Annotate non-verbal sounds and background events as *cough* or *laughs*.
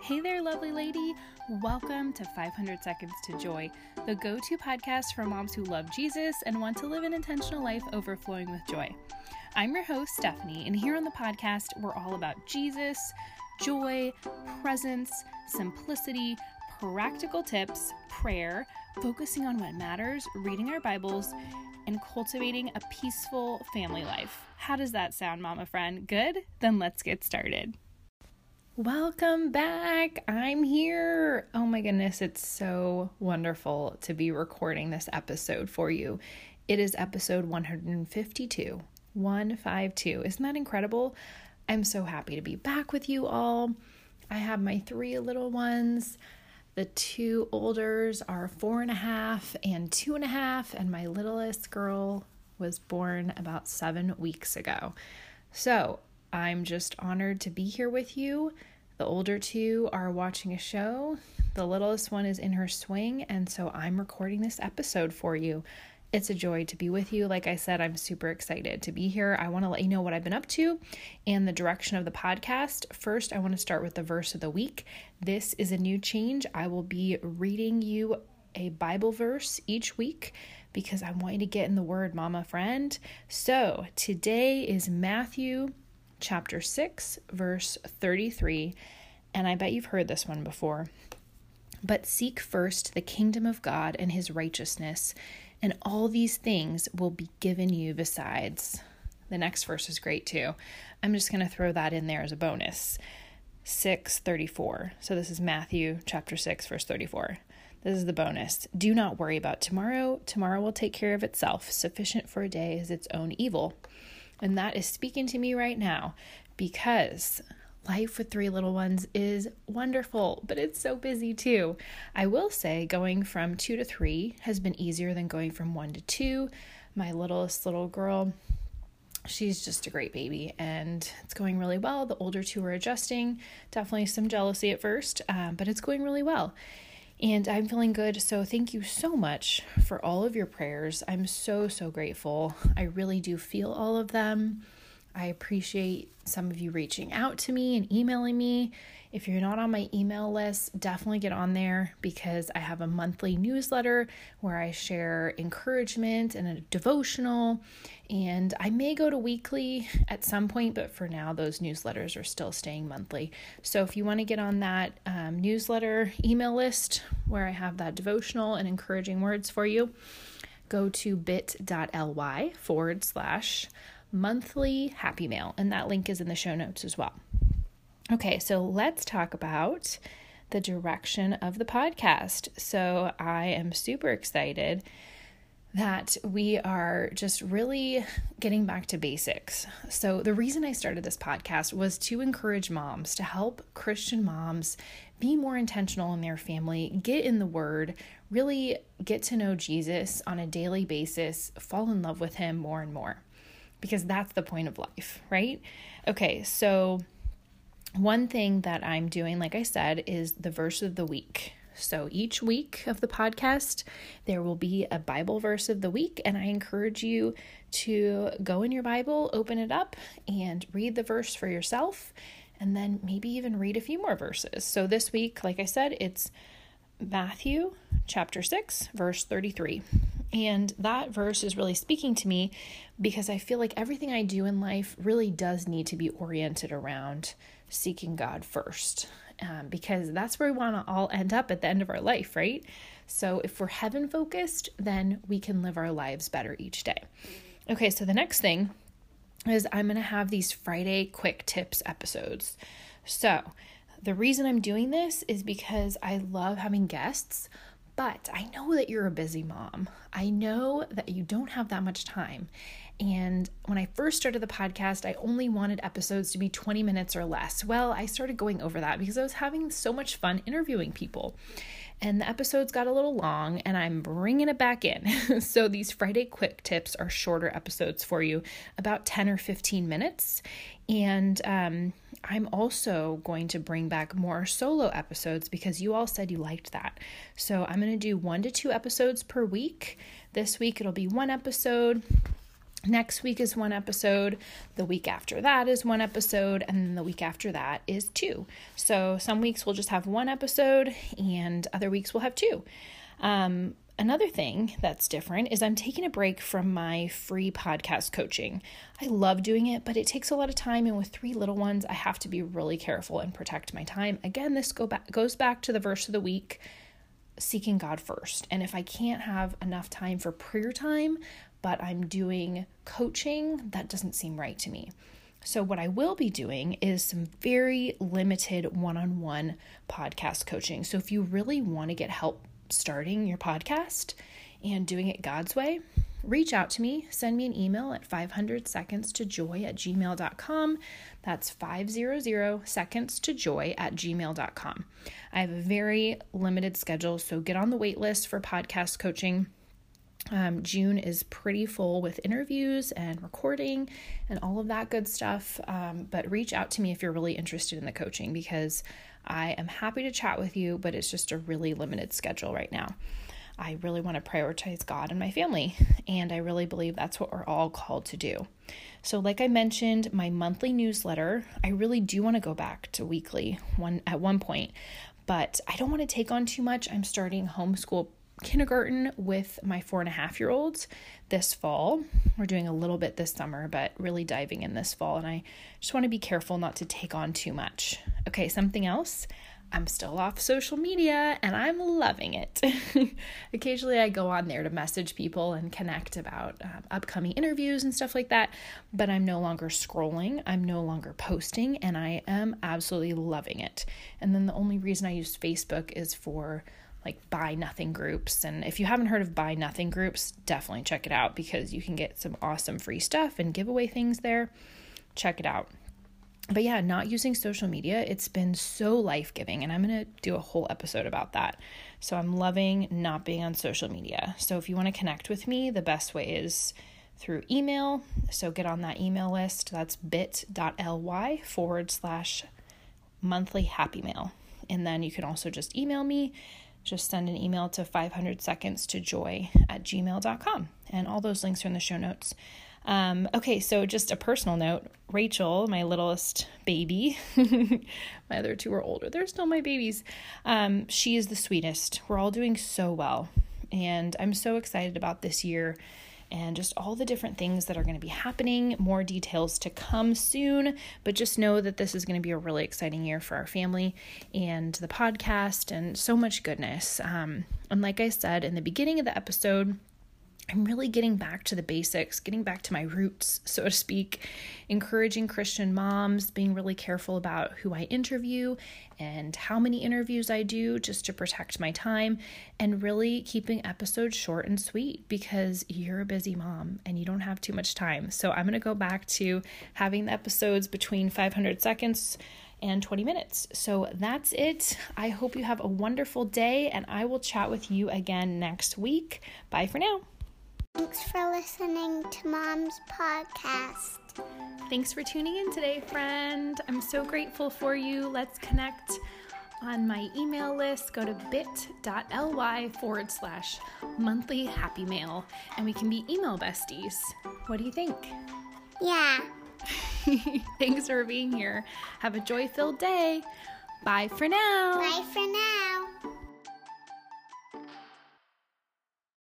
Hey there, lovely lady. Welcome to 500 Seconds to Joy, the go to podcast for moms who love Jesus and want to live an intentional life overflowing with joy. I'm your host, Stephanie, and here on the podcast, we're all about Jesus, joy, presence, simplicity, practical tips, prayer, focusing on what matters, reading our Bibles, and cultivating a peaceful family life. How does that sound, mama friend? Good? Then let's get started. Welcome back. I'm here. Oh my goodness, it's so wonderful to be recording this episode for you. It is episode 152. 152. Isn't that incredible? I'm so happy to be back with you all. I have my three little ones. The two olders are four and a half and two and a half, and my littlest girl was born about seven weeks ago. So I'm just honored to be here with you. The older two are watching a show. The littlest one is in her swing, and so I'm recording this episode for you. It's a joy to be with you. Like I said, I'm super excited to be here. I want to let you know what I've been up to and the direction of the podcast. First, I want to start with the verse of the week. This is a new change. I will be reading you a Bible verse each week because I want you to get in the word, mama friend. So, today is Matthew chapter 6, verse 33. And I bet you've heard this one before. But seek first the kingdom of God and his righteousness, and all these things will be given you besides. The next verse is great too. I'm just going to throw that in there as a bonus. 634. So this is Matthew chapter 6 verse 34. This is the bonus. Do not worry about tomorrow. Tomorrow will take care of itself. Sufficient for a day is its own evil. And that is speaking to me right now because life with three little ones is wonderful, but it's so busy too. I will say going from two to three has been easier than going from one to two. My littlest little girl, she's just a great baby and it's going really well. The older two are adjusting. Definitely some jealousy at first, um, but it's going really well and I'm feeling good. So, thank you so much for all of your prayers. I'm so, so grateful. I really do feel all of them. I appreciate some of you reaching out to me and emailing me. If you're not on my email list, definitely get on there because I have a monthly newsletter where I share encouragement and a devotional. And I may go to weekly at some point, but for now, those newsletters are still staying monthly. So if you want to get on that um, newsletter email list where I have that devotional and encouraging words for you, go to bit.ly forward slash monthly happy mail. And that link is in the show notes as well. Okay, so let's talk about the direction of the podcast. So I am super excited that we are just really getting back to basics. So, the reason I started this podcast was to encourage moms, to help Christian moms be more intentional in their family, get in the Word, really get to know Jesus on a daily basis, fall in love with Him more and more, because that's the point of life, right? Okay, so one thing that I'm doing, like I said, is the verse of the week. So each week of the podcast, there will be a Bible verse of the week, and I encourage you to go in your Bible, open it up, and read the verse for yourself, and then maybe even read a few more verses. So this week, like I said, it's Matthew chapter 6, verse 33. And that verse is really speaking to me because I feel like everything I do in life really does need to be oriented around seeking God first, um, because that's where we want to all end up at the end of our life, right? So if we're heaven focused, then we can live our lives better each day. Okay, so the next thing is I'm going to have these Friday quick tips episodes. So the reason I'm doing this is because I love having guests. But I know that you're a busy mom. I know that you don't have that much time. And when I first started the podcast, I only wanted episodes to be 20 minutes or less. Well, I started going over that because I was having so much fun interviewing people. And the episodes got a little long, and I'm bringing it back in. *laughs* so, these Friday quick tips are shorter episodes for you, about 10 or 15 minutes. And um, I'm also going to bring back more solo episodes because you all said you liked that. So, I'm going to do one to two episodes per week. This week, it'll be one episode Next week is one episode. The week after that is one episode. And then the week after that is two. So some weeks we'll just have one episode, and other weeks we'll have two. Um, another thing that's different is I'm taking a break from my free podcast coaching. I love doing it, but it takes a lot of time. And with three little ones, I have to be really careful and protect my time. Again, this go back, goes back to the verse of the week seeking God first. And if I can't have enough time for prayer time, but I'm doing coaching, that doesn't seem right to me. So, what I will be doing is some very limited one on one podcast coaching. So, if you really want to get help starting your podcast and doing it God's way, reach out to me. Send me an email at 500 seconds to joy at gmail.com. That's 500 seconds to joy at gmail.com. I have a very limited schedule, so get on the wait list for podcast coaching. Um, June is pretty full with interviews and recording and all of that good stuff. Um, but reach out to me if you're really interested in the coaching because I am happy to chat with you, but it's just a really limited schedule right now. I really want to prioritize God and my family, and I really believe that's what we're all called to do. So, like I mentioned, my monthly newsletter, I really do want to go back to weekly one at one point, but I don't want to take on too much. I'm starting homeschool kindergarten with my four and a half year olds this fall. We're doing a little bit this summer, but really diving in this fall. And I just want to be careful not to take on too much. Okay, something else. I'm still off social media and I'm loving it. *laughs* Occasionally, I go on there to message people and connect about uh, upcoming interviews and stuff like that, but I'm no longer scrolling, I'm no longer posting, and I am absolutely loving it. And then the only reason I use Facebook is for like buy nothing groups. And if you haven't heard of buy nothing groups, definitely check it out because you can get some awesome free stuff and giveaway things there. Check it out. But yeah, not using social media, it's been so life giving. And I'm going to do a whole episode about that. So I'm loving not being on social media. So if you want to connect with me, the best way is through email. So get on that email list. That's bit.ly forward slash monthly happy mail. And then you can also just email me just send an email to 500 seconds to joy at gmail.com. And all those links are in the show notes. Um, okay, so just a personal note Rachel, my littlest baby, *laughs* my other two are older, they're still my babies. Um, she is the sweetest. We're all doing so well. And I'm so excited about this year and just all the different things that are going to be happening. More details to come soon, but just know that this is going to be a really exciting year for our family and the podcast and so much goodness. Um, and like I said in the beginning of the episode, I'm really getting back to the basics, getting back to my roots, so to speak, encouraging Christian moms, being really careful about who I interview and how many interviews I do just to protect my time, and really keeping episodes short and sweet because you're a busy mom and you don't have too much time. So I'm going to go back to having the episodes between 500 seconds and 20 minutes. So that's it. I hope you have a wonderful day, and I will chat with you again next week. Bye for now. Thanks for listening to Mom's podcast. Thanks for tuning in today, friend. I'm so grateful for you. Let's connect on my email list. Go to bit.ly forward slash monthly happy mail and we can be email besties. What do you think? Yeah. *laughs* Thanks for being here. Have a joy filled day. Bye for now. Bye for now.